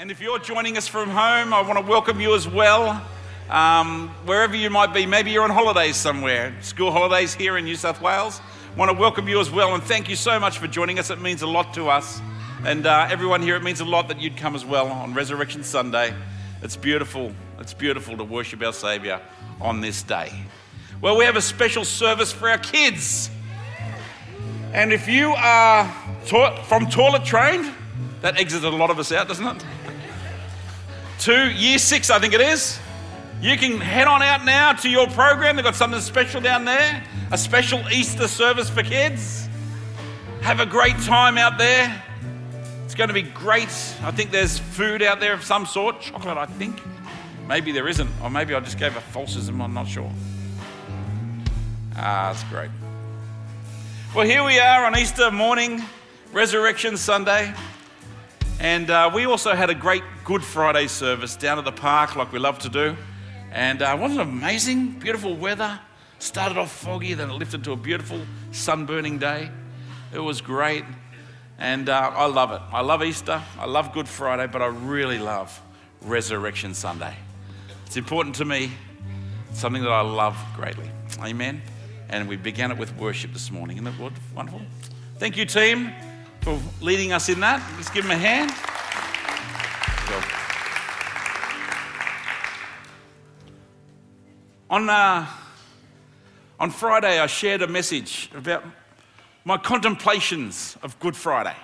And if you're joining us from home, I want to welcome you as well. Um, wherever you might be, maybe you're on holidays somewhere, school holidays here in New South Wales. I want to welcome you as well and thank you so much for joining us. It means a lot to us. And uh, everyone here, it means a lot that you'd come as well on Resurrection Sunday. It's beautiful. It's beautiful to worship our Saviour on this day. Well, we have a special service for our kids. And if you are to- from toilet trained, that exited a lot of us out, doesn't it? To year six, I think it is. You can head on out now to your program. They've got something special down there a special Easter service for kids. Have a great time out there. It's going to be great. I think there's food out there of some sort. Chocolate, I think. Maybe there isn't. Or maybe I just gave a falsism. I'm not sure. Ah, that's great. Well, here we are on Easter morning, Resurrection Sunday. And uh, we also had a great Good Friday service down at the park, like we love to do. And uh, wasn't it amazing? Beautiful weather. Started off foggy, then it lifted to a beautiful sunburning day. It was great. And uh, I love it. I love Easter. I love Good Friday, but I really love Resurrection Sunday. It's important to me, it's something that I love greatly. Amen. And we began it with worship this morning. Isn't that wonderful? Thank you, team for leading us in that. Let's give him a hand. On, uh, on Friday, I shared a message about my contemplations of Good Friday,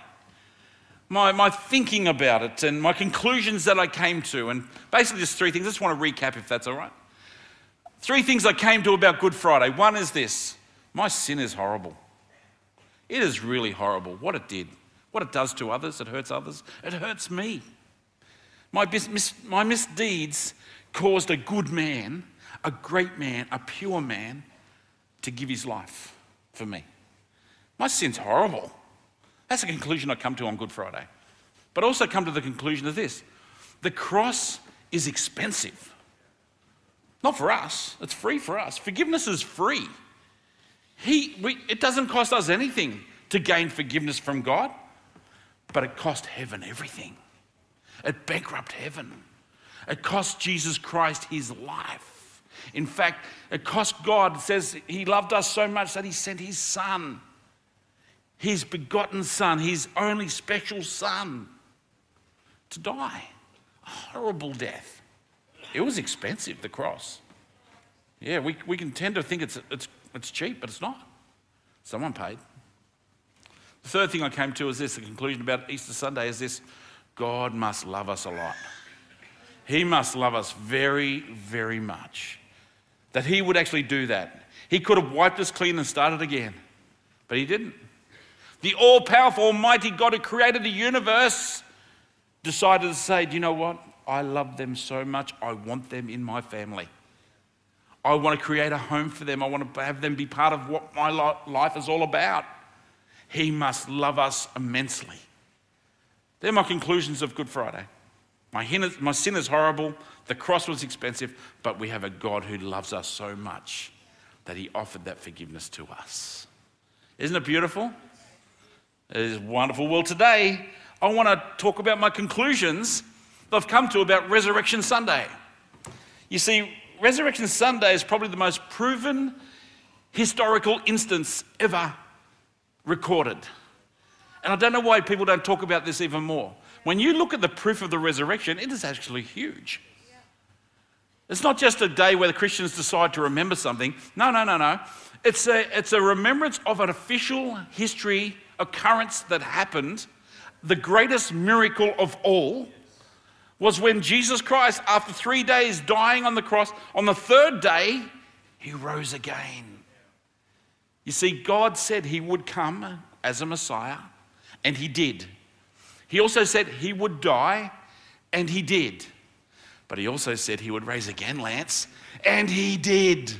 my, my thinking about it, and my conclusions that I came to. And basically, just three things. I just want to recap if that's all right. Three things I came to about Good Friday. One is this my sin is horrible. It is really horrible what it did, what it does to others. It hurts others, it hurts me. My, mis- my misdeeds caused a good man, a great man, a pure man to give his life for me. My sin's horrible. That's the conclusion I come to on Good Friday. But also come to the conclusion of this the cross is expensive. Not for us, it's free for us. Forgiveness is free. He, we, it doesn't cost us anything to gain forgiveness from God, but it cost heaven everything. It bankrupt heaven. It cost Jesus Christ his life. In fact, it cost God, it says he loved us so much that he sent his son, his begotten son, his only special son, to die. A horrible death. It was expensive, the cross. Yeah, we, we can tend to think it's, it's it's cheap, but it's not. Someone paid. The third thing I came to is this the conclusion about Easter Sunday is this God must love us a lot. He must love us very, very much. That He would actually do that. He could have wiped us clean and started again, but He didn't. The all powerful, almighty God who created the universe decided to say, Do you know what? I love them so much, I want them in my family. I want to create a home for them. I want to have them be part of what my life is all about. He must love us immensely. They're my conclusions of Good Friday. My, sin is horrible, the cross was expensive, but we have a God who loves us so much that he offered that forgiveness to us. Isn't it beautiful? It is wonderful. Well, today I want to talk about my conclusions that I've come to about Resurrection Sunday. You see, Resurrection Sunday is probably the most proven historical instance ever recorded. And I don't know why people don't talk about this even more. When you look at the proof of the resurrection, it is actually huge. It's not just a day where the Christians decide to remember something. No, no, no, no. It's a, it's a remembrance of an official history occurrence that happened, the greatest miracle of all, was when Jesus Christ, after three days dying on the cross, on the third day, he rose again. You see, God said he would come as a Messiah, and he did. He also said he would die, and he did. But he also said he would raise again, Lance, and he did.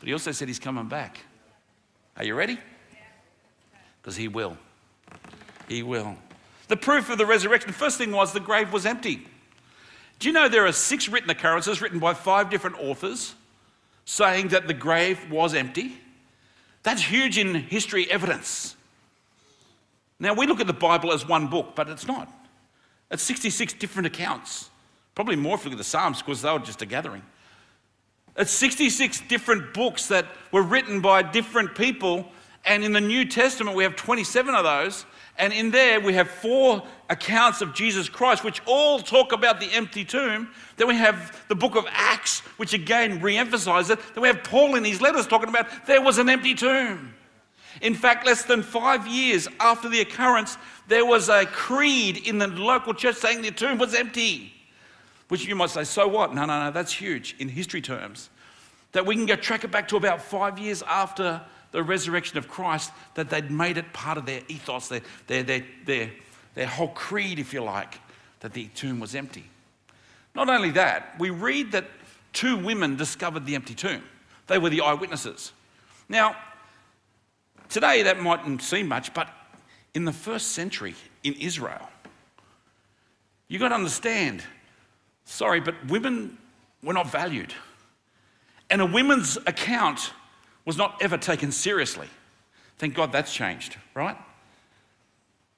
But he also said he's coming back. Are you ready? Because he will. He will. The proof of the resurrection, the first thing was the grave was empty. Do you know there are six written occurrences written by five different authors saying that the grave was empty? That's huge in history evidence. Now, we look at the Bible as one book, but it's not. It's 66 different accounts. Probably more if you look at the Psalms because they were just a gathering. It's 66 different books that were written by different people. And in the New Testament, we have 27 of those. And in there, we have four accounts of Jesus Christ, which all talk about the empty tomb. Then we have the book of Acts, which again re emphasizes it. Then we have Paul in his letters talking about there was an empty tomb. In fact, less than five years after the occurrence, there was a creed in the local church saying the tomb was empty. Which you might say, so what? No, no, no, that's huge in history terms. That we can go track it back to about five years after the resurrection of Christ, that they'd made it part of their ethos, their, their, their, their, their whole creed, if you like, that the tomb was empty. Not only that, we read that two women discovered the empty tomb. They were the eyewitnesses. Now, today that mightn't seem much, but in the first century in Israel, you've got to understand sorry, but women were not valued. And a woman's account was not ever taken seriously. Thank God that's changed, right?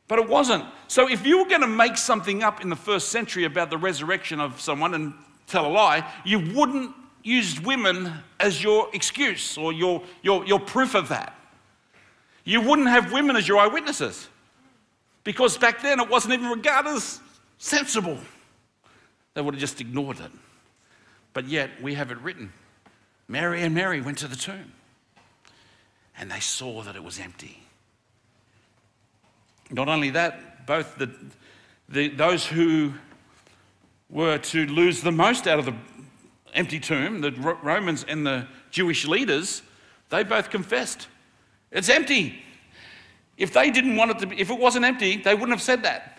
But it wasn't. So if you were going to make something up in the first century about the resurrection of someone and tell a lie, you wouldn't use women as your excuse or your, your, your proof of that. You wouldn't have women as your eyewitnesses because back then it wasn't even regarded as sensible. They would have just ignored it. But yet we have it written Mary and Mary went to the tomb and they saw that it was empty. Not only that, both the, the, those who were to lose the most out of the empty tomb, the Romans and the Jewish leaders, they both confessed it's empty. If they didn't want it to be, if it wasn't empty, they wouldn't have said that.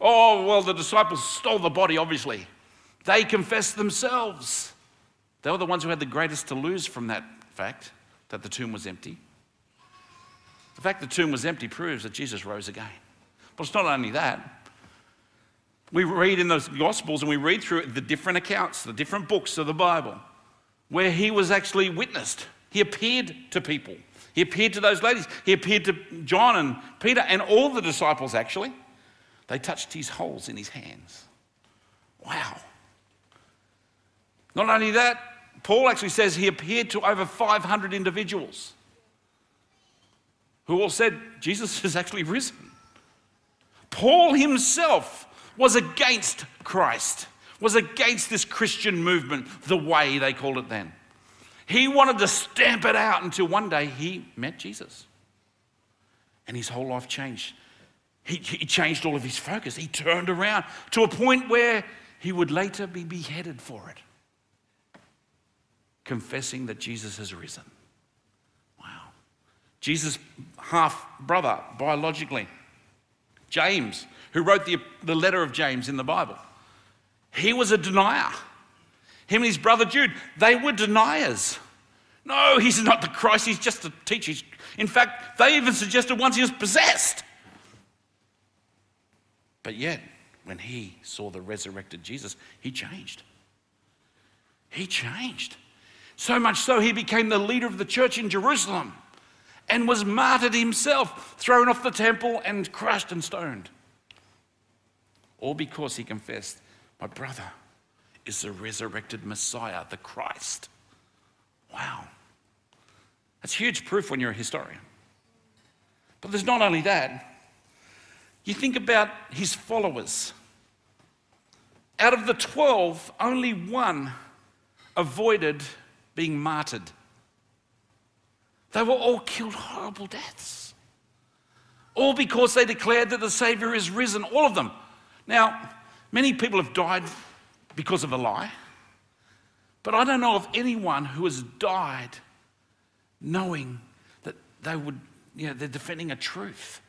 Oh, well, the disciples stole the body, obviously. They confessed themselves. They were the ones who had the greatest to lose from that fact that the tomb was empty. The fact the tomb was empty proves that Jesus rose again. But it's not only that. We read in those Gospels and we read through the different accounts, the different books of the Bible, where he was actually witnessed. He appeared to people. He appeared to those ladies. He appeared to John and Peter and all the disciples, actually. They touched his holes in his hands. Wow. Not only that, Paul actually says he appeared to over 500 individuals who all said, Jesus has actually risen. Paul himself was against Christ, was against this Christian movement, the way they called it then. He wanted to stamp it out until one day he met Jesus. And his whole life changed. He, he, changed all of his focus. He turned around to a point where he would later be beheaded for it, confessing that Jesus has risen. Wow. Jesus' half brother, biologically, James, who wrote the, the letter of James in the Bible, he was a denier. Him and his brother Jude, they were deniers. No, he's not the Christ, he's just a teacher. In fact, they even suggested once he was possessed. But yet, when he saw the resurrected Jesus, he changed. He changed. So much so, he became the leader of the church in Jerusalem and was martyred himself, thrown off the temple and crushed and stoned. All because he confessed, My brother, is the resurrected Messiah, the Christ. Wow. That's huge proof when you're a historian. But there's not only that, you think about his followers. Out of the 12, only one avoided being martyred. They were all killed horrible deaths. All because they declared that the Savior is risen, all of them. Now, many people have died because of a lie. But I don't know of anyone who has died knowing that they would, you know, they're defending a truth.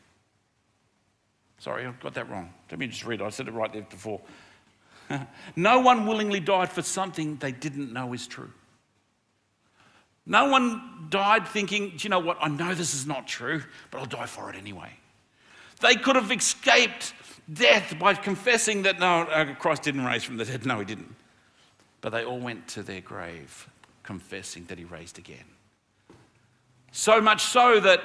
Sorry, I got that wrong. Let me just read it. I said it right there before. no one willingly died for something they didn't know is true. No one died thinking, do you know what? I know this is not true, but I'll die for it anyway. They could have escaped death by confessing that no, uh, Christ didn't raise from the dead. No, he didn't. But they all went to their grave confessing that he raised again. So much so that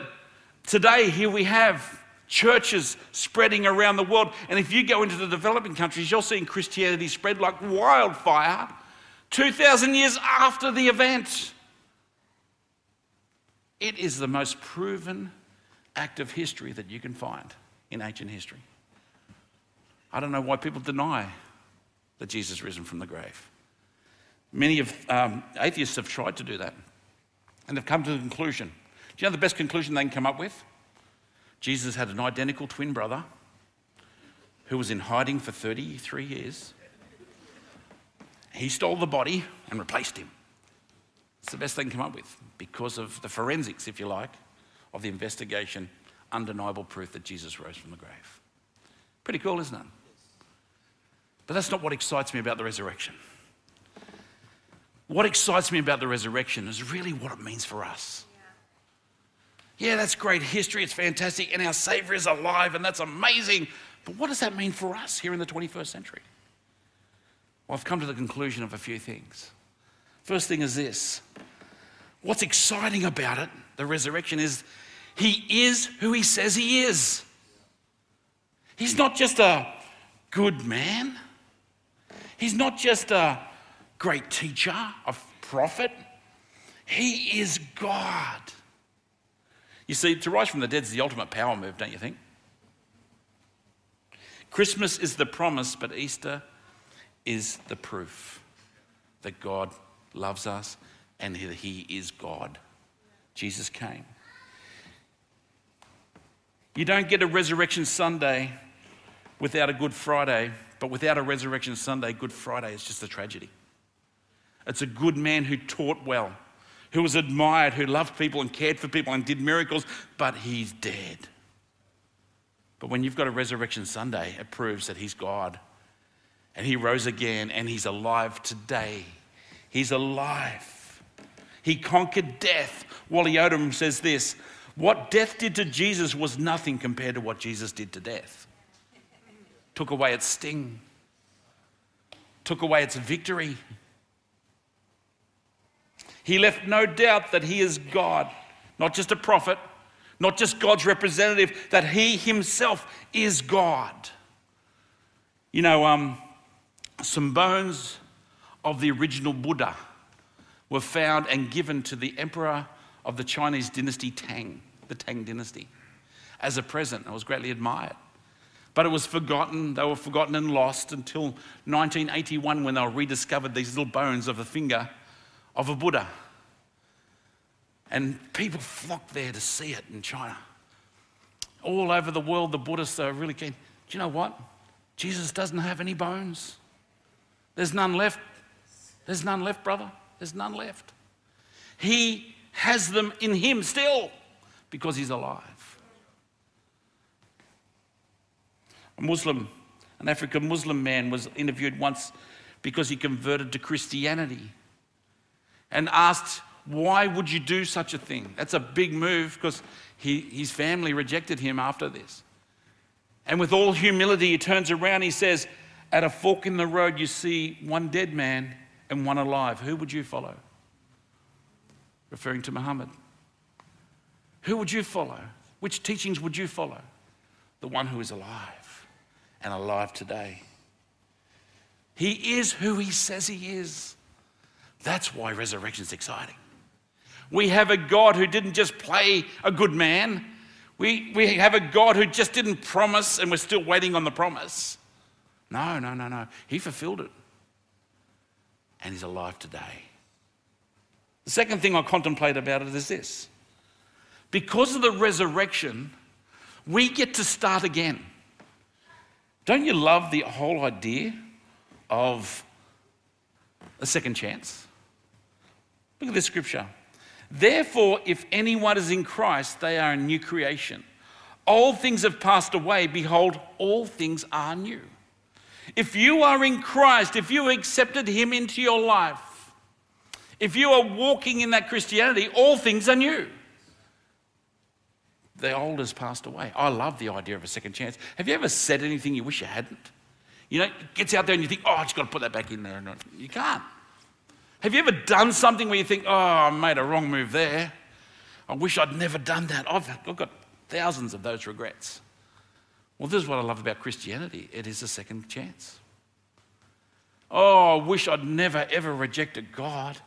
today, here we have churches spreading around the world. And if you go into the developing countries, you're seeing Christianity spread like wildfire 2,000 years after the event. It is the most proven act of history that you can find in ancient history. I don't know why people deny that Jesus risen from the grave. Many of um, atheists have tried to do that and have come to the conclusion. Do you know the best conclusion they can come up with? Jesus had an identical twin brother who was in hiding for 33 years. He stole the body and replaced him. It's the best they can come up with because of the forensics, if you like, of the investigation, undeniable proof that Jesus rose from the grave. Pretty cool, isn't it? But that's not what excites me about the resurrection. What excites me about the resurrection is really what it means for us. Yeah, that's great history, it's fantastic, and our Savior is alive, and that's amazing. But what does that mean for us here in the 21st century? Well, I've come to the conclusion of a few things. First thing is this what's exciting about it, the resurrection, is He is who He says He is. He's not just a good man, He's not just a great teacher, a prophet. He is God. You see, to rise from the dead is the ultimate power move, don't you think? Christmas is the promise, but Easter is the proof that God loves us and that He is God. Jesus came. You don't get a Resurrection Sunday without a Good Friday, but without a Resurrection Sunday, Good Friday is just a tragedy. It's a good man who taught well, who was admired, who loved people and cared for people and did miracles, but he's dead. But when you've got a Resurrection Sunday, it proves that he's God. And he rose again and he's alive today. He's alive. He conquered death. Wally Odom says this What death did to Jesus was nothing compared to what Jesus did to death. Took away its sting, took away its victory. He left no doubt that he is God, not just a prophet, not just God's representative, that he himself is God. You know, um, some bones of the original Buddha were found and given to the emperor of the Chinese dynasty Tang, the Tang dynasty, as a present. It was greatly admired. But it was forgotten. They were forgotten and lost until 1981 when they were rediscovered these little bones of the finger of a Buddha. And people flocked there to see it in China. All over the world, the Buddhists are really keen. Do you know what? Jesus doesn't have any bones. There's none left. There's none left, brother. There's none left. He has them in him still because he's alive. A Muslim, an African Muslim man, was interviewed once because he converted to Christianity and asked, Why would you do such a thing? That's a big move because he, his family rejected him after this. And with all humility, he turns around, he says, At a fork in the road, you see one dead man and one alive. Who would you follow? Referring to Muhammad. Who would you follow? Which teachings would you follow? The one who is alive and alive today. He is who he says he is. That's why resurrection is exciting. We have a God who didn't just play a good man. We, we have a God who just didn't promise and we're still waiting on the promise. No, no, no, no. He fulfilled it. And he's alive today. The second thing I contemplate about it is this because of the resurrection, we get to start again. Don't you love the whole idea of a second chance? Look at this scripture. Therefore, if anyone is in Christ, they are a new creation. Old things have passed away. Behold, all things are new. If you are in Christ, if you accepted Him into your life, if you are walking in that Christianity, all things are new. The old has passed away. I love the idea of a second chance. Have you ever said anything you wish you hadn't? You know, it gets out there and you think, oh, I just got to put that back in there. You can't. Have you ever done something where you think, oh, I made a wrong move there? I wish I'd never done that. I've, I've got thousands of those regrets. Well, this is what I love about Christianity it is a second chance. Oh, I wish I'd never ever rejected God.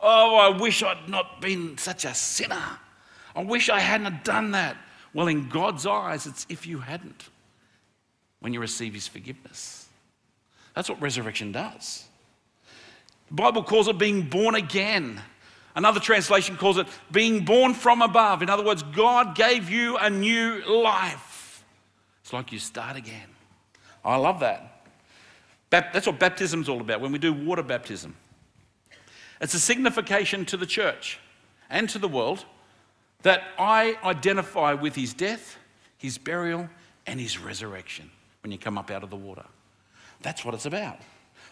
Oh, I wish I'd not been such a sinner. I wish I hadn't done that. Well, in God's eyes, it's if you hadn't when you receive His forgiveness. That's what resurrection does. The Bible calls it being born again. Another translation calls it being born from above. In other words, God gave you a new life. It's like you start again. I love that. That's what baptism's all about when we do water baptism. It's a signification to the church and to the world that I identify with his death, his burial, and his resurrection when you come up out of the water. That's what it's about.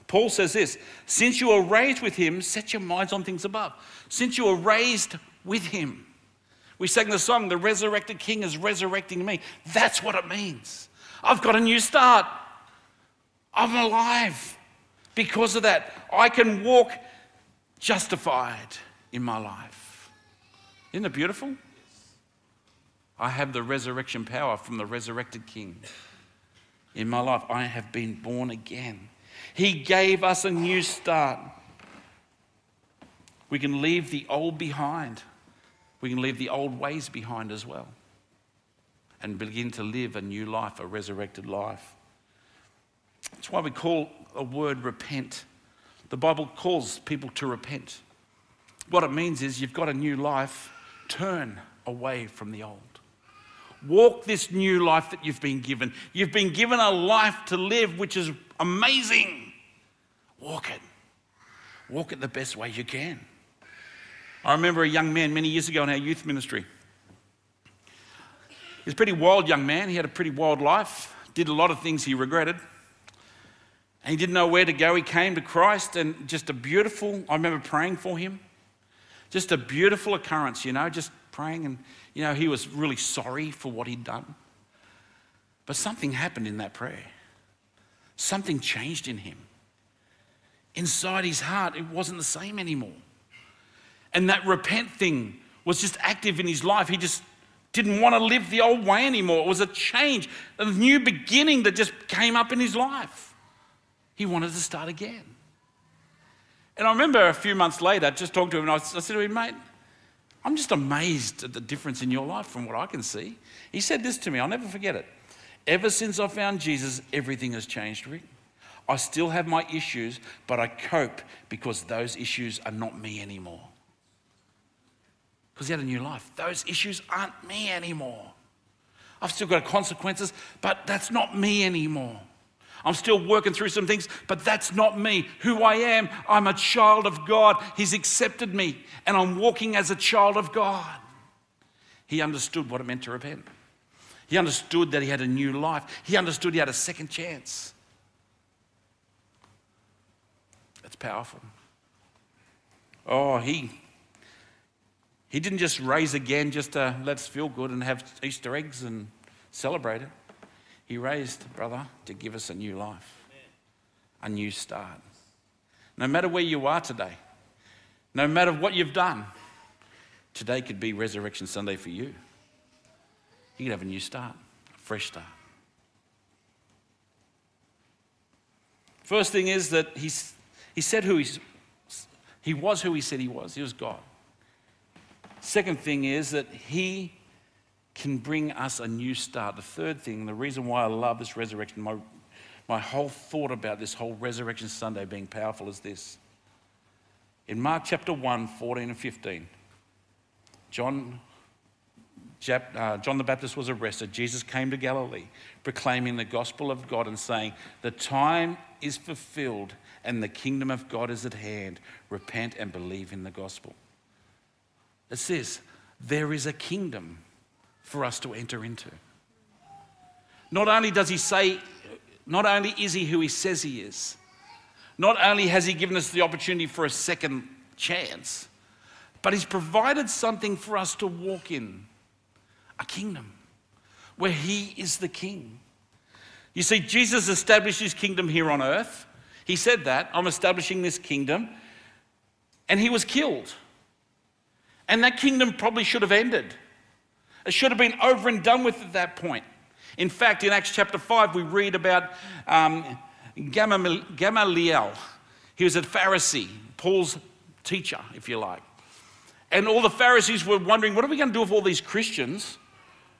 Paul says this Since you are raised with him, set your minds on things above. Since you are raised with him. We sang the song, The Resurrected King is resurrecting me. That's what it means. I've got a new start. I'm alive. Because of that, I can walk justified in my life. Isn't it beautiful? I have the resurrection power from the resurrected King. In my life, I have been born again. He gave us a new start. We can leave the old behind. We can leave the old ways behind as well and begin to live a new life, a resurrected life. That's why we call a word repent. The Bible calls people to repent. What it means is you've got a new life, turn away from the old. Walk this new life that you've been given. You've been given a life to live, which is amazing. Walk it. Walk it the best way you can. I remember a young man many years ago in our youth ministry. He was a pretty wild young man. He had a pretty wild life, did a lot of things he regretted. And he didn't know where to go. He came to Christ, and just a beautiful, I remember praying for him. Just a beautiful occurrence, you know, just praying. And, you know, he was really sorry for what he'd done. But something happened in that prayer. Something changed in him. Inside his heart, it wasn't the same anymore. And that repent thing was just active in his life. He just didn't want to live the old way anymore. It was a change, a new beginning that just came up in his life. He wanted to start again. And I remember a few months later, I just talking to him, and I, said to him, mate, I'm just amazed at the difference in your life from what I can see. He said this to me, I'll never forget it. Ever since I found Jesus, everything has changed, Rick. I still have my issues, but I cope because those issues are not me anymore. Because he had a new life. Those issues aren't me anymore. I've still got consequences, but that's not me anymore. I'm still working through some things, but that's not me. Who I am, I'm a child of God. He's accepted me, and I'm walking as a child of God. He understood what it meant to repent. He understood that he had a new life. He understood he had a second chance. That's powerful. Oh, he he didn't just raise again just to let us feel good and have Easter eggs and celebrate it. He raised, brother, to give us a new life, a new start. No matter where you are today, no matter what you've done, today could be Resurrection Sunday for you. You could have a new start, a fresh start. First thing is that he's, he said who he's, he was who he said he was. He was God. Second thing is that he can bring us a new start. The third thing, the reason why I love this resurrection, my, my whole thought about this whole Resurrection Sunday being powerful is this. In Mark chapter 1, 14 and 15, John, uh, John the Baptist was arrested. Jesus came to Galilee proclaiming the gospel of God and saying, The time is fulfilled and the kingdom of God is at hand. Repent and believe in the gospel. It says, There is a kingdom for us to enter into. Not only does he say, not only is he who he says he is, not only has he given us the opportunity for a second chance, but he's provided something for us to walk in a kingdom where he is the king. You see, Jesus established his kingdom here on earth. He said that, I'm establishing this kingdom. And he was killed. And that kingdom probably should have ended. It should have been over and done with at that point. In fact, in Acts chapter 5, we read about um, Gamaliel. He was a Pharisee, Paul's teacher, if you like. And all the Pharisees were wondering, what are we going to do with all these Christians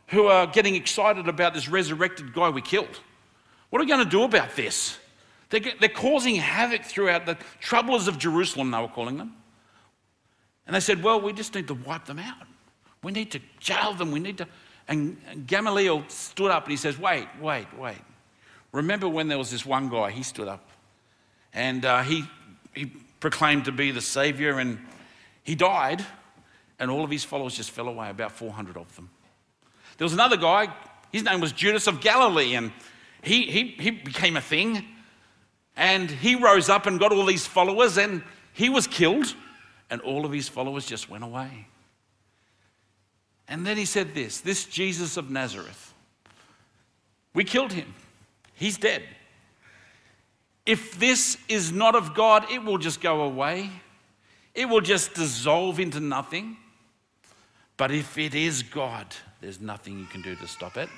who are getting excited about this resurrected guy we killed? What are we going to do about this? They're, they're causing havoc throughout the troublers of Jerusalem, they were calling them. And they said, well, we just need to wipe them out. We need to jail them. We need to. And Gamaliel stood up and he says, wait, wait, wait. Remember when there was this one guy, he stood up and uh, he, he proclaimed to be the Savior and he died, and all of his followers just fell away, about 400 of them. There was another guy, his name was Judas of Galilee, and he, he, he became a thing. And he rose up and got all these followers, and he was killed, and all of his followers just went away. And then he said this this Jesus of Nazareth, we killed him, he's dead. If this is not of God, it will just go away. It will just dissolve into nothing. But if it is God, there's nothing you can do to stop it.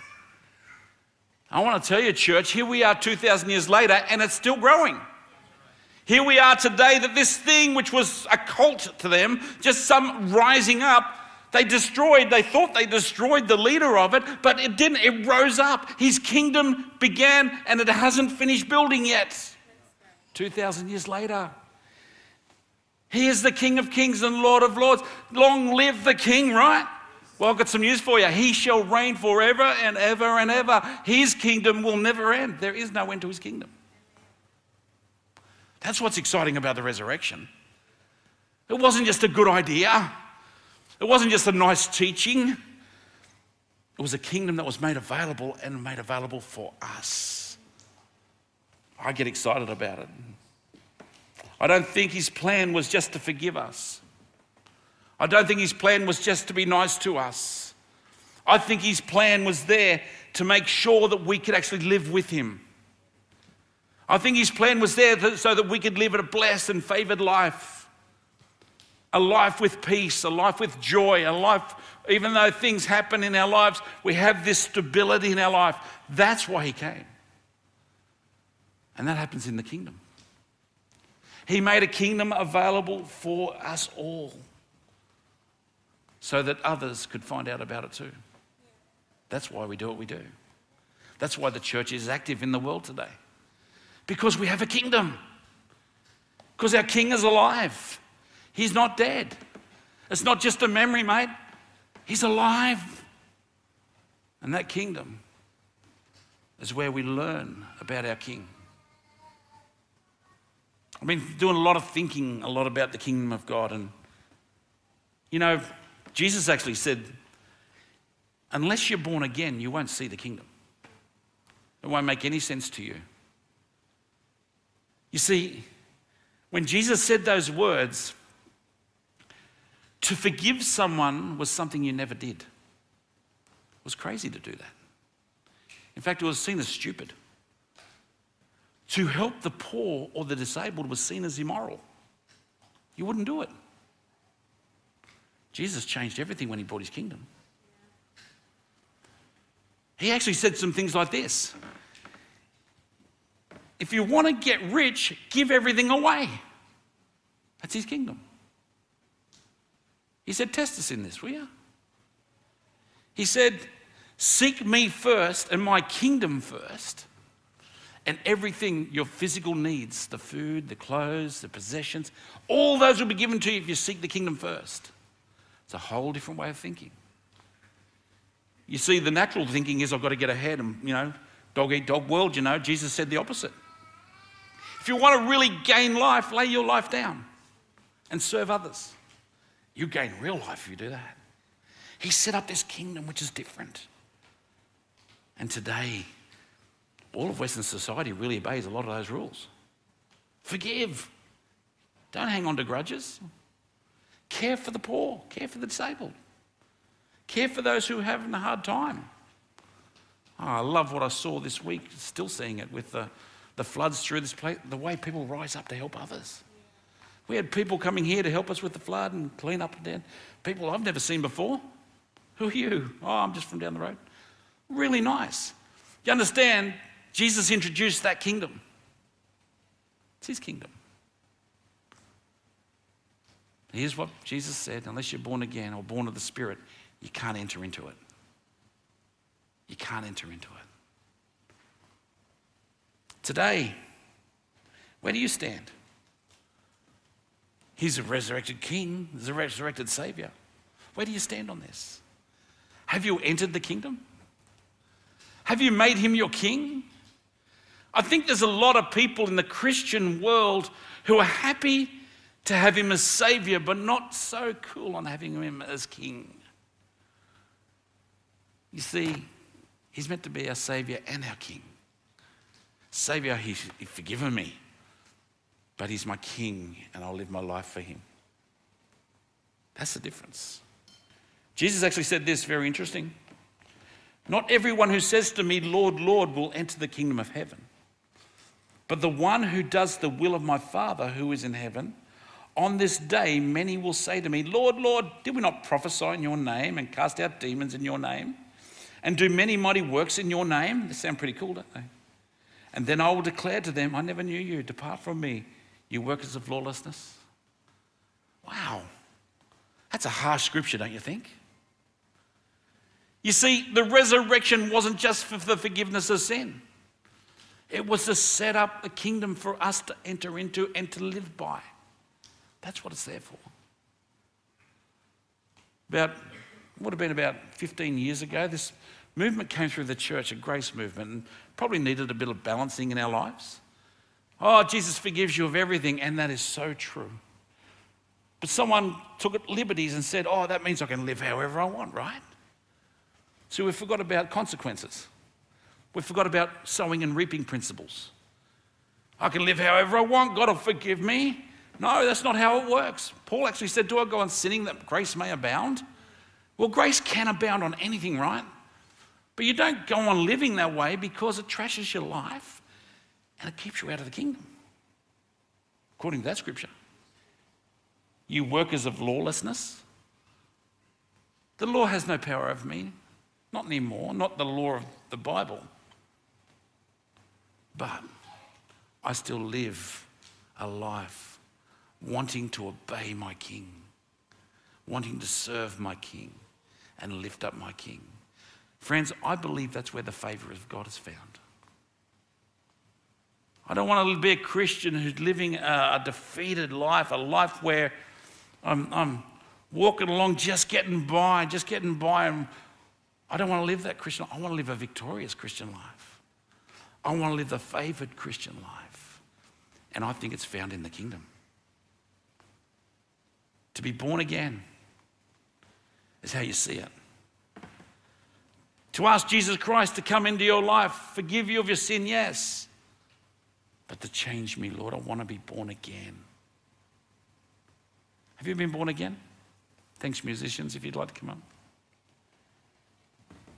I want to tell you, church, here we are 2,000 years later, and it's still growing. Here we are today that this thing, which was a cult to them, just some rising up, they destroyed, they thought they destroyed the leader of it, but it didn't. It rose up. His kingdom began, and it hasn't finished building yet. 2,000 years later. He is the King of kings and Lord of lords. Long live the King, right? Well, I've got some news for you. He shall reign forever and ever and ever. His kingdom will never end. There is no end to his kingdom. That's what's exciting about the resurrection. It wasn't just a good idea, it wasn't just a nice teaching. It was a kingdom that was made available and made available for us. I get excited about it. I don't think his plan was just to forgive us. I don't think his plan was just to be nice to us. I think his plan was there to make sure that we could actually live with him. I think his plan was there so that we could live a blessed and favored life. A life with peace, a life with joy, a life, even though things happen in our lives, we have this stability in our life. That's why he came. And that happens in the kingdom. He made a kingdom available for us all so that others could find out about it too. That's why we do what we do. That's why the church is active in the world today. Because we have a kingdom. Because our king is alive. He's not dead. It's not just a memory, mate. He's alive. And that kingdom is where we learn about our king. I've been doing a lot of thinking, a lot about the kingdom of God. And, you know, Jesus actually said, unless you're born again, you won't see the kingdom. It won't make any sense to you. You see, when Jesus said those words, to forgive someone was something you never did. It was crazy to do that. In fact, it was seen as stupid. To help the poor or the disabled was seen as immoral. You wouldn't do it. Jesus changed everything when he brought his kingdom. He actually said some things like this If you want to get rich, give everything away. That's his kingdom. He said, Test us in this, will you? He said, Seek me first and my kingdom first and everything your physical needs the food, the clothes, the possessions all those will be given to you if you seek the kingdom first. It's a whole different way of thinking. You see, the natural thinking is I've got to get ahead and, you know, dog eat dog world, you know. Jesus said the opposite. If you want to really gain life, lay your life down and serve others. You gain real life if you do that. He set up this kingdom which is different. And today, all of Western society really obeys a lot of those rules. Forgive. Don't hang on to grudges. Care for the poor, care for the disabled, care for those who are having a hard time. Oh, I love what I saw this week, still seeing it with the, the floods through this place, the way people rise up to help others. We had people coming here to help us with the flood and clean up and down. People I've never seen before. Who are you? Oh, I'm just from down the road. Really nice. You understand, Jesus introduced that kingdom. It's his kingdom. Here's what Jesus said unless you're born again or born of the Spirit, you can't enter into it. You can't enter into it. Today, where do you stand? He's a resurrected king, he's a resurrected savior. Where do you stand on this? Have you entered the kingdom? Have you made him your king? I think there's a lot of people in the Christian world who are happy to have him as savior, but not so cool on having him as king. You see, he's meant to be our savior and our king. Savior, he's, forgiven me, but he's my king, and I'll live my life for him. That's the difference. Jesus actually said this very interesting. Not everyone who says to me, Lord, Lord, will enter the kingdom of heaven, but the one who does the will of my Father who is in heaven. On this day, many will say to me, Lord, Lord, did we not prophesy in your name and cast out demons in your name and do many mighty works in your name? They sound pretty cool, don't they? And then I will declare to them, I never knew you. Depart from me, you workers of lawlessness. Wow. That's a harsh scripture, don't you think? You see, the resurrection wasn't just for the forgiveness of sin, it was to set up a kingdom for us to enter into and to live by. That's what it's there for. About, would have been about 15 years ago, this movement came through the church, a grace movement, and probably needed a bit of balancing in our lives. Oh, Jesus forgives you of everything, and that is so true. But someone took liberties and said, oh, that means I can live however I want, right? So we forgot about consequences. We forgot about sowing and reaping principles. I can live however I want, God will forgive me. No, that's not how it works. Paul actually said, Do I go on sinning that grace may abound? Well, grace can abound on anything, right? But you don't go on living that way because it trashes your life and it keeps you out of the kingdom, according to that scripture. You workers of lawlessness, the law has no power over me. Not anymore, not the law of the Bible. But I still live a life wanting to obey my King, wanting to serve my King and lift up my King. Friends, I believe that's where the favor of God is found. I don't want to be a Christian who's living a, defeated life, a life where I'm, I'm walking along just getting by, just getting by, and I don't want to live that Christian I want to live a victorious Christian life. I want to live the favored Christian life. And I think it's found in the kingdom. To be born again is how you see it. To ask Jesus Christ to come into your life, forgive you of your sin, yes. But to change me, Lord, I want to be born again. Have you been born again? Thanks, musicians, if you'd like to come up.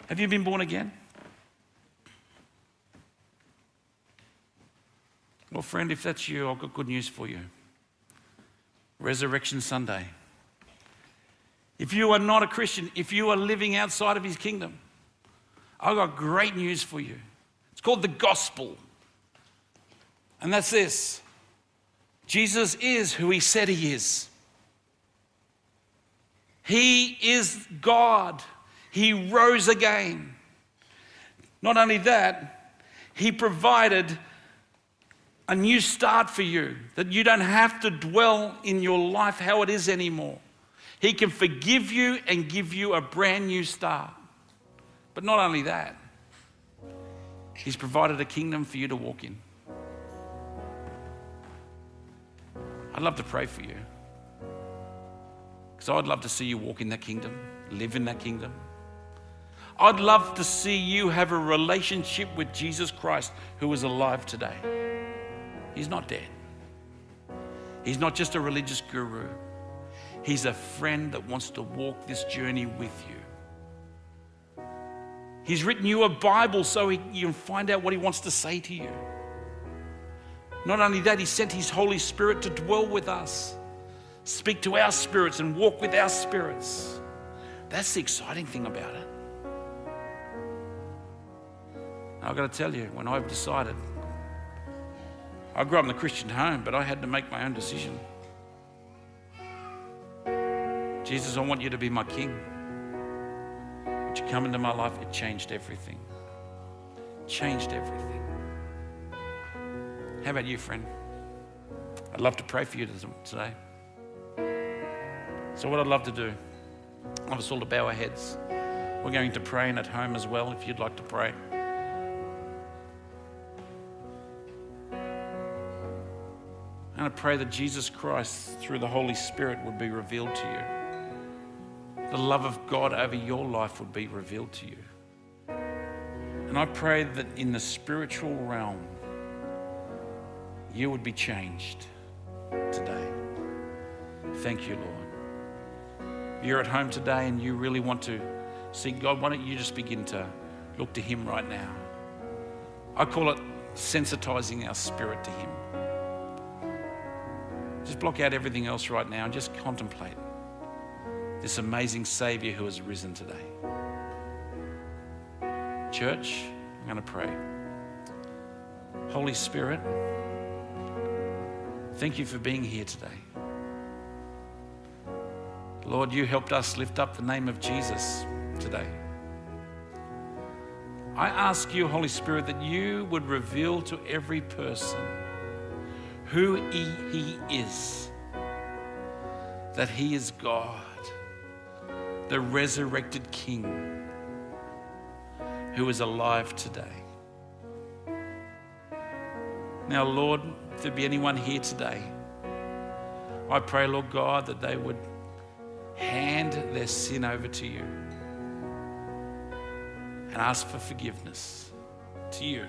Have you been born again? Well, friend, if that's you, I've got good news for you. Resurrection Sunday. If you are not a Christian, if you are living outside of his kingdom, I've got great news for you. It's called the gospel. And that's this Jesus is who he said he is. He is God. He rose again. Not only that, He provided a new start for you, that you don't have to dwell in your life how it is anymore. He can forgive you and give you a brand new start. But not only that, He's provided a kingdom for you to walk in. I'd love to pray for you. Because I'd love to see you walk in that kingdom, live in that kingdom. I'd love to see you have a relationship with Jesus Christ who is alive today. He's not dead. He's not just a religious guru. He's a friend that wants to walk this journey with you. He's written you a Bible so he, you can find out what he wants to say to you. Not only that, he sent his Holy Spirit to dwell with us, speak to our spirits, and walk with our spirits. That's the exciting thing about it. I've got to tell you, when I've decided, I grew up in a Christian home, but I had to make my own decision. Jesus, I want you to be my king. You come into my life? It changed everything. Changed everything. How about you, friend? I'd love to pray for you today. So, what I'd love to do, love us all to bow our heads. We're going to pray and at home as well if you'd like to pray. And I pray that Jesus Christ, through the Holy Spirit, would be revealed to you. The love of God over your life would be revealed to you. And I pray that in the spiritual realm, you would be changed today. Thank you, Lord. If you're at home today and you really want to see God, why don't you just begin to look to Him right now? I call it sensitizing our spirit to Him. Just block out everything else right now and just contemplate this amazing Savior who has risen today. Church, I'm going to pray. Holy Spirit, thank you for being here today. Lord, you helped us lift up the name of Jesus today. I ask you, Holy Spirit, that you would reveal to every person who he, he is, that he is God, the resurrected King who is alive today. Now, Lord, if there be anyone here today, I pray, Lord God, that they would hand their sin over to you and ask for forgiveness to you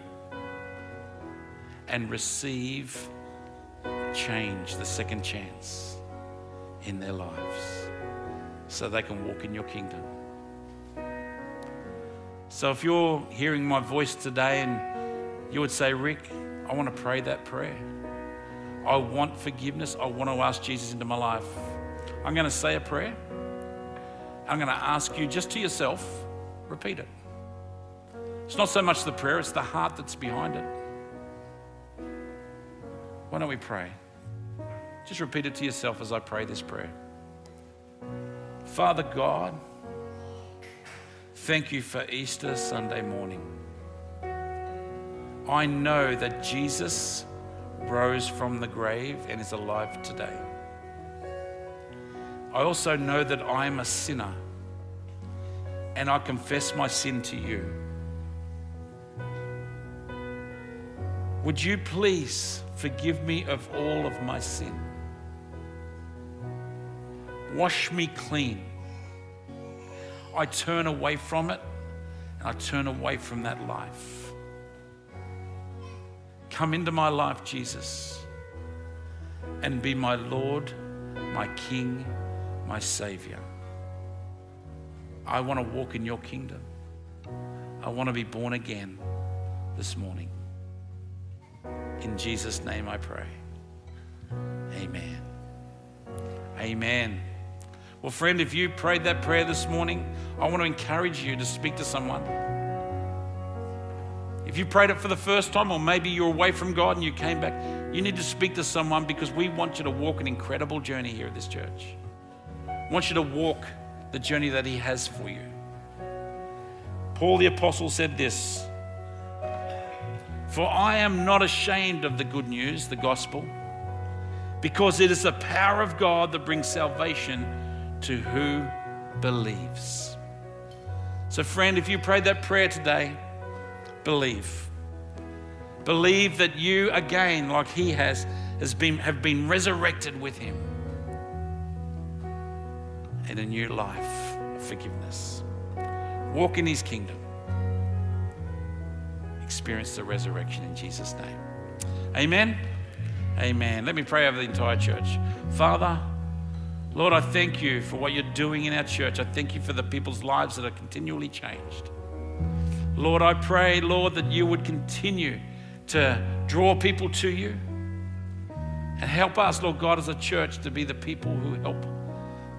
and receive change, the second chance in their lives so they can walk in your kingdom. So if you're hearing my voice today and you would say, Rick, I want to pray that prayer. I want forgiveness. I want to ask Jesus into my life. I'm going to say a prayer. I'm going to ask you just to yourself, repeat it. It's not so much the prayer, it's the heart that's behind it. Why don't we pray? Just repeat it to yourself as I pray this prayer. Father God, thank you for Easter Sunday morning. I know that Jesus rose from the grave and is alive today. I also know that I am a sinner and I confess my sin to you. Would you please forgive me of all of my sin? Wash me clean. I turn away from it and I turn away from that life. Come into my life, Jesus, and be my Lord, my King, my Savior. I want to walk in your kingdom. I want to be born again this morning. In Jesus' name I pray. Amen. Amen. Well, friend, if you prayed that prayer this morning, I want to encourage you to speak to someone. If you prayed it for the first time, or maybe you're away from God and you came back, you need to speak to someone because we want you to walk an incredible journey here at this church. I want you to walk the journey that He has for you. Paul the Apostle said this For I am not ashamed of the good news, the gospel, because it is the power of God that brings salvation to who believes. So, friend, if you prayed that prayer today, believe. Believe that you again, like he has, has been, have been resurrected with him in a new life of forgiveness. Walk in his kingdom. Experience the resurrection in Jesus' name. Amen. Amen. Let me pray over the entire church. Father, Lord, I thank you for what you're doing in our church. I thank you for the people's lives that are continually changed. Lord, I pray, Lord, that you would continue to draw people to you and help us, Lord God, as a church to be the people who help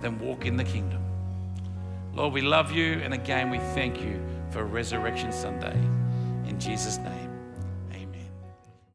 them walk in the kingdom. Lord, we love you, and again, we thank you for Resurrection Sunday. In Jesus' name.